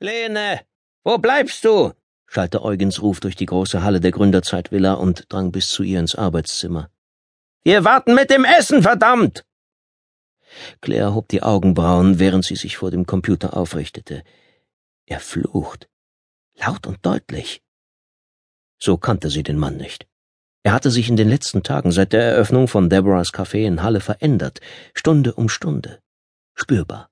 Lene, wo bleibst du? schallte Eugens Ruf durch die große Halle der Gründerzeitvilla und drang bis zu ihr ins Arbeitszimmer. Wir warten mit dem Essen, verdammt! Claire hob die Augenbrauen, während sie sich vor dem Computer aufrichtete. Er flucht. Laut und deutlich. So kannte sie den Mann nicht. Er hatte sich in den letzten Tagen seit der Eröffnung von Deborahs Café in Halle verändert, Stunde um Stunde. Spürbar.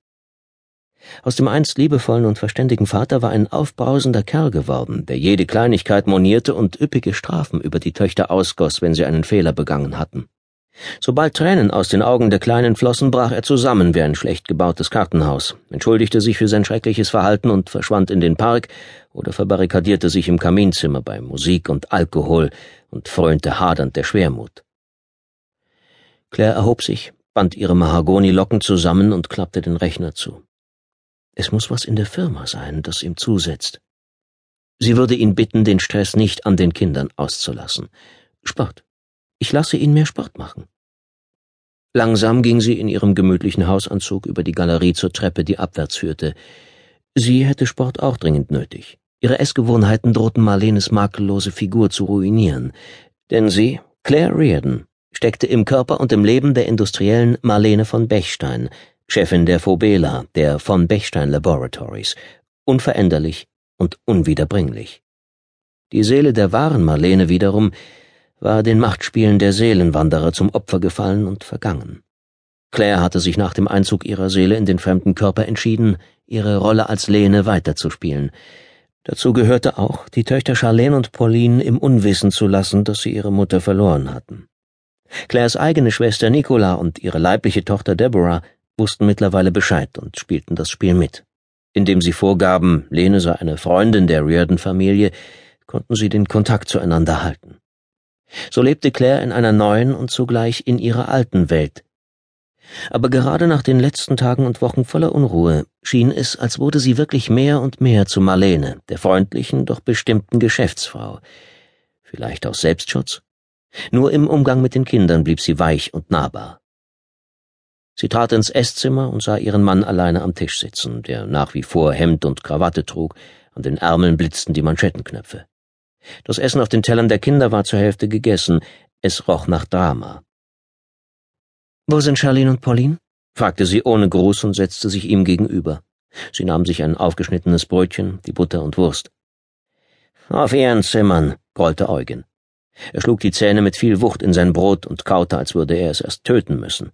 Aus dem einst liebevollen und verständigen Vater war ein aufbrausender Kerl geworden, der jede Kleinigkeit monierte und üppige Strafen über die Töchter ausgoss, wenn sie einen Fehler begangen hatten. Sobald Tränen aus den Augen der Kleinen flossen, brach er zusammen wie ein schlecht gebautes Kartenhaus, entschuldigte sich für sein schreckliches Verhalten und verschwand in den Park oder verbarrikadierte sich im Kaminzimmer bei Musik und Alkohol und frönte hadernd der Schwermut. Claire erhob sich, band ihre Mahagonilocken zusammen und klappte den Rechner zu. Es muss was in der Firma sein, das ihm zusetzt. Sie würde ihn bitten, den Stress nicht an den Kindern auszulassen. Sport. Ich lasse ihn mehr Sport machen. Langsam ging sie in ihrem gemütlichen Hausanzug über die Galerie zur Treppe, die abwärts führte. Sie hätte Sport auch dringend nötig. Ihre Essgewohnheiten drohten Marlenes makellose Figur zu ruinieren. Denn sie, Claire Reardon, steckte im Körper und im Leben der industriellen Marlene von Bechstein, Chefin der Phobela, der von Bechstein Laboratories, unveränderlich und unwiederbringlich. Die Seele der wahren Marlene wiederum war den Machtspielen der Seelenwanderer zum Opfer gefallen und vergangen. Claire hatte sich nach dem Einzug ihrer Seele in den fremden Körper entschieden, ihre Rolle als Lene weiterzuspielen. Dazu gehörte auch, die Töchter Charlene und Pauline im Unwissen zu lassen, dass sie ihre Mutter verloren hatten. Claires eigene Schwester Nicola und ihre leibliche Tochter Deborah wussten mittlerweile Bescheid und spielten das Spiel mit. Indem sie vorgaben, Lene sei eine Freundin der Reardon-Familie, konnten sie den Kontakt zueinander halten. So lebte Claire in einer neuen und zugleich in ihrer alten Welt. Aber gerade nach den letzten Tagen und Wochen voller Unruhe schien es, als wurde sie wirklich mehr und mehr zu Marlene, der freundlichen, doch bestimmten Geschäftsfrau. Vielleicht aus Selbstschutz? Nur im Umgang mit den Kindern blieb sie weich und nahbar. Sie trat ins Esszimmer und sah ihren Mann alleine am Tisch sitzen, der nach wie vor Hemd und Krawatte trug, an den Ärmeln blitzten die Manschettenknöpfe. Das Essen auf den Tellern der Kinder war zur Hälfte gegessen, es roch nach Drama. Wo sind Charlene und Pauline? fragte sie ohne Gruß und setzte sich ihm gegenüber. Sie nahm sich ein aufgeschnittenes Brötchen, die Butter und Wurst. Auf ihren Zimmern, grollte Eugen. Er schlug die Zähne mit viel Wucht in sein Brot und kaute, als würde er es erst töten müssen.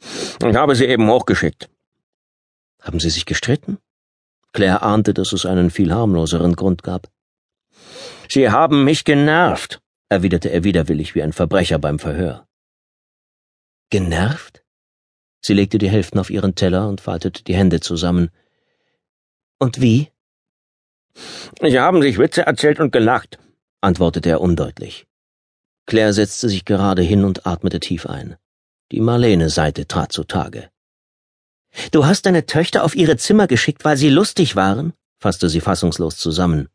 Ich habe sie eben hochgeschickt. Haben Sie sich gestritten? Claire ahnte, dass es einen viel harmloseren Grund gab. Sie haben mich genervt, erwiderte er widerwillig wie ein Verbrecher beim Verhör. Genervt? Sie legte die Hälften auf ihren Teller und faltete die Hände zusammen. Und wie? Sie haben sich Witze erzählt und gelacht, antwortete er undeutlich. Claire setzte sich gerade hin und atmete tief ein. Die Marlene-Seite trat zutage. Du hast deine Töchter auf ihre Zimmer geschickt, weil sie lustig waren? fasste sie fassungslos zusammen.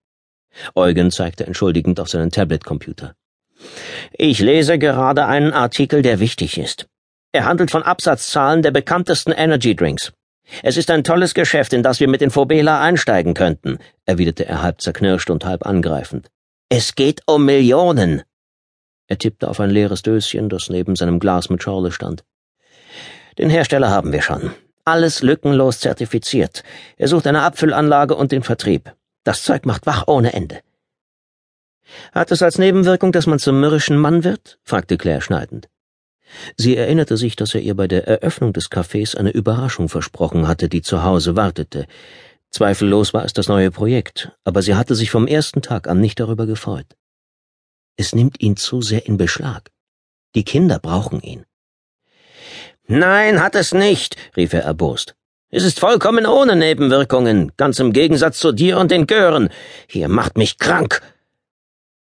Eugen zeigte entschuldigend auf seinen Tablet-Computer. Ich lese gerade einen Artikel, der wichtig ist. Er handelt von Absatzzahlen der bekanntesten Energy Drinks. Es ist ein tolles Geschäft, in das wir mit den Phobela einsteigen könnten, erwiderte er halb zerknirscht und halb angreifend. Es geht um Millionen. Er tippte auf ein leeres Döschen, das neben seinem Glas mit Schorle stand. Den Hersteller haben wir schon. Alles lückenlos zertifiziert. Er sucht eine Abfüllanlage und den Vertrieb. Das Zeug macht wach ohne Ende. Hat es als Nebenwirkung, dass man zum mürrischen Mann wird? fragte Claire schneidend. Sie erinnerte sich, dass er ihr bei der Eröffnung des Cafés eine Überraschung versprochen hatte, die zu Hause wartete. Zweifellos war es das neue Projekt, aber sie hatte sich vom ersten Tag an nicht darüber gefreut. Es nimmt ihn zu sehr in Beschlag. Die Kinder brauchen ihn. Nein, hat es nicht, rief er erbost. Es ist vollkommen ohne Nebenwirkungen, ganz im Gegensatz zu dir und den Gören. Hier macht mich krank.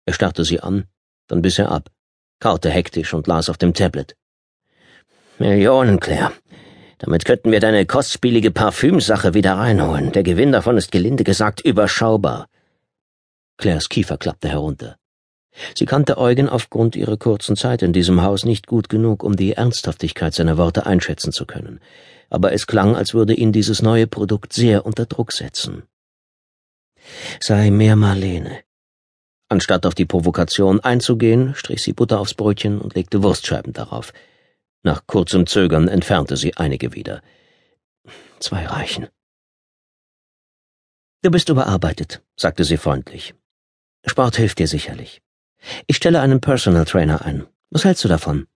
Er starrte sie an, dann biss er ab, kaute hektisch und las auf dem Tablet. Millionen, Claire. Damit könnten wir deine kostspielige Parfümsache wieder reinholen. Der Gewinn davon ist gelinde gesagt überschaubar. Claires Kiefer klappte herunter. Sie kannte Eugen aufgrund ihrer kurzen Zeit in diesem Haus nicht gut genug, um die Ernsthaftigkeit seiner Worte einschätzen zu können, aber es klang, als würde ihn dieses neue Produkt sehr unter Druck setzen. Sei mehr Marlene. Anstatt auf die Provokation einzugehen, strich sie Butter aufs Brötchen und legte Wurstscheiben darauf. Nach kurzem Zögern entfernte sie einige wieder. Zwei reichen. Du bist überarbeitet, sagte sie freundlich. Sport hilft dir sicherlich. Ich stelle einen Personal Trainer ein. Was hältst du davon?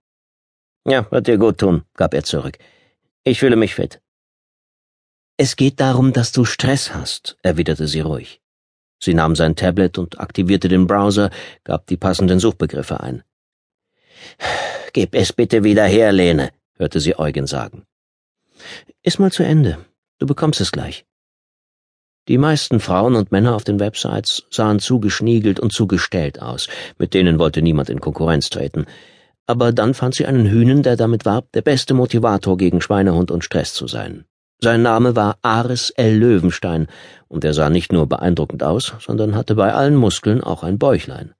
Ja, wird dir gut tun, gab er zurück. Ich fühle mich fit. Es geht darum, dass du Stress hast, erwiderte sie ruhig. Sie nahm sein Tablet und aktivierte den Browser, gab die passenden Suchbegriffe ein. Gib es bitte wieder her, Lene, hörte sie Eugen sagen. Iss mal zu Ende. Du bekommst es gleich. Die meisten Frauen und Männer auf den Websites sahen zu geschniegelt und zu gestellt aus, mit denen wollte niemand in Konkurrenz treten. Aber dann fand sie einen Hühnen, der damit warb, der beste Motivator gegen Schweinehund und Stress zu sein. Sein Name war Ares L. Löwenstein, und er sah nicht nur beeindruckend aus, sondern hatte bei allen Muskeln auch ein Bäuchlein.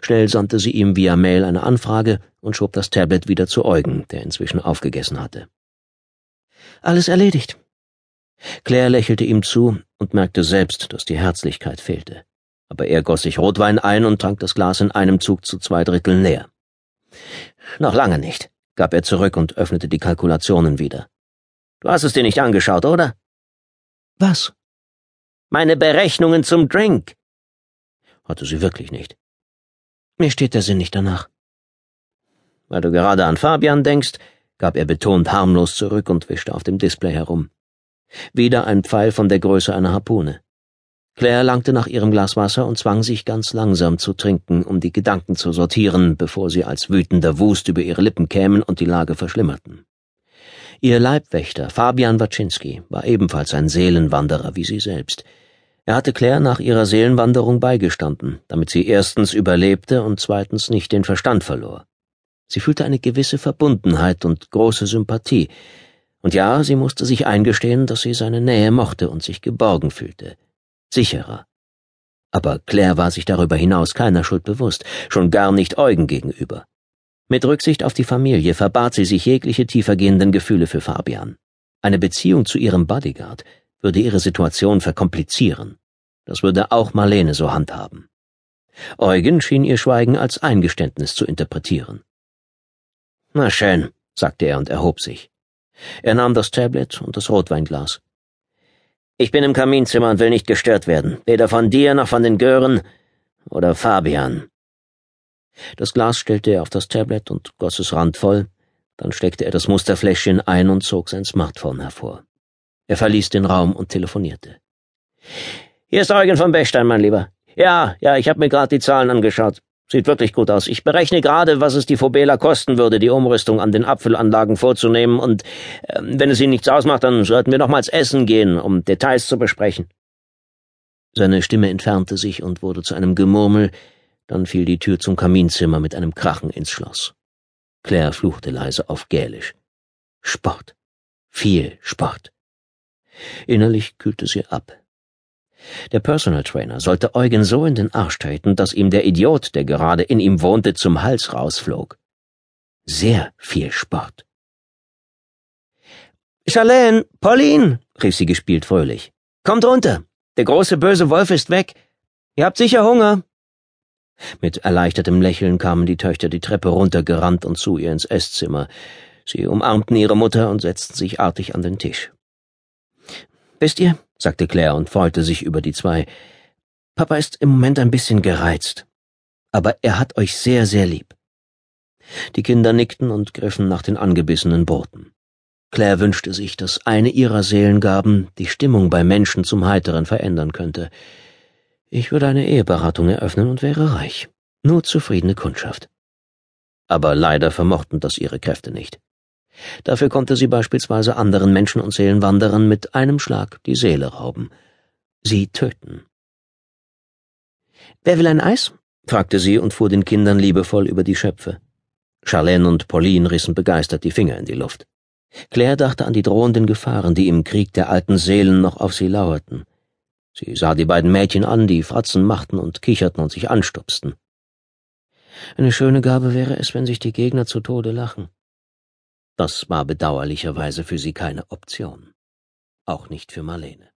Schnell sandte sie ihm via Mail eine Anfrage und schob das Tablet wieder zu Eugen, der inzwischen aufgegessen hatte. Alles erledigt. Claire lächelte ihm zu und merkte selbst, dass die Herzlichkeit fehlte. Aber er goss sich Rotwein ein und trank das Glas in einem Zug zu zwei Dritteln leer. Noch lange nicht, gab er zurück und öffnete die Kalkulationen wieder. Du hast es dir nicht angeschaut, oder? Was? Meine Berechnungen zum Drink. Hatte sie wirklich nicht. Mir steht der Sinn nicht danach. Weil du gerade an Fabian denkst, gab er betont harmlos zurück und wischte auf dem Display herum. Wieder ein Pfeil von der Größe einer Harpune. Claire langte nach ihrem Glas Wasser und zwang sich ganz langsam zu trinken, um die Gedanken zu sortieren, bevor sie als wütender Wust über ihre Lippen kämen und die Lage verschlimmerten. Ihr Leibwächter, Fabian Waczynski, war ebenfalls ein Seelenwanderer wie sie selbst. Er hatte Claire nach ihrer Seelenwanderung beigestanden, damit sie erstens überlebte und zweitens nicht den Verstand verlor. Sie fühlte eine gewisse Verbundenheit und große Sympathie, und ja, sie musste sich eingestehen, dass sie seine Nähe mochte und sich geborgen fühlte. Sicherer. Aber Claire war sich darüber hinaus keiner Schuld bewusst, schon gar nicht Eugen gegenüber. Mit Rücksicht auf die Familie verbat sie sich jegliche tiefergehenden Gefühle für Fabian. Eine Beziehung zu ihrem Bodyguard würde ihre Situation verkomplizieren. Das würde auch Marlene so handhaben. Eugen schien ihr Schweigen als Eingeständnis zu interpretieren. Na schön, sagte er und erhob sich. Er nahm das Tablet und das Rotweinglas. Ich bin im Kaminzimmer und will nicht gestört werden, weder von dir noch von den Gören oder Fabian. Das Glas stellte er auf das Tablet und goss es randvoll, dann steckte er das Musterfläschchen ein und zog sein Smartphone hervor. Er verließ den Raum und telefonierte. Hier ist Eugen von Bechstein, mein Lieber. Ja, ja, ich habe mir gerade die Zahlen angeschaut. Sieht wirklich gut aus. Ich berechne gerade, was es die Fobela kosten würde, die Umrüstung an den Abfüllanlagen vorzunehmen, und äh, wenn es Ihnen nichts ausmacht, dann sollten wir nochmals essen gehen, um Details zu besprechen. Seine Stimme entfernte sich und wurde zu einem Gemurmel, dann fiel die Tür zum Kaminzimmer mit einem Krachen ins Schloss. Claire fluchte leise auf Gälisch. Sport. Viel Sport. Innerlich kühlte sie ab. Der Personal Trainer sollte Eugen so in den Arsch treten, dass ihm der Idiot, der gerade in ihm wohnte, zum Hals rausflog. Sehr viel Sport. Charlene, Pauline, rief sie gespielt fröhlich. Kommt runter. Der große böse Wolf ist weg. Ihr habt sicher Hunger. Mit erleichtertem Lächeln kamen die Töchter die Treppe runtergerannt und zu ihr ins Esszimmer. Sie umarmten ihre Mutter und setzten sich artig an den Tisch. Wisst ihr, sagte Claire und freute sich über die zwei, Papa ist im Moment ein bisschen gereizt. Aber er hat euch sehr, sehr lieb. Die Kinder nickten und griffen nach den angebissenen Broten. Claire wünschte sich, dass eine ihrer Seelengaben die Stimmung bei Menschen zum Heiteren verändern könnte. Ich würde eine Eheberatung eröffnen und wäre reich. Nur zufriedene Kundschaft. Aber leider vermochten das ihre Kräfte nicht. Dafür konnte sie beispielsweise anderen Menschen und Seelenwanderern mit einem Schlag die Seele rauben. Sie töten. Wer will ein Eis? fragte sie und fuhr den Kindern liebevoll über die Schöpfe. Charlene und Pauline rissen begeistert die Finger in die Luft. Claire dachte an die drohenden Gefahren, die im Krieg der alten Seelen noch auf sie lauerten. Sie sah die beiden Mädchen an, die Fratzen machten und kicherten und sich anstupsten. Eine schöne Gabe wäre es, wenn sich die Gegner zu Tode lachen. Das war bedauerlicherweise für sie keine Option. Auch nicht für Marlene.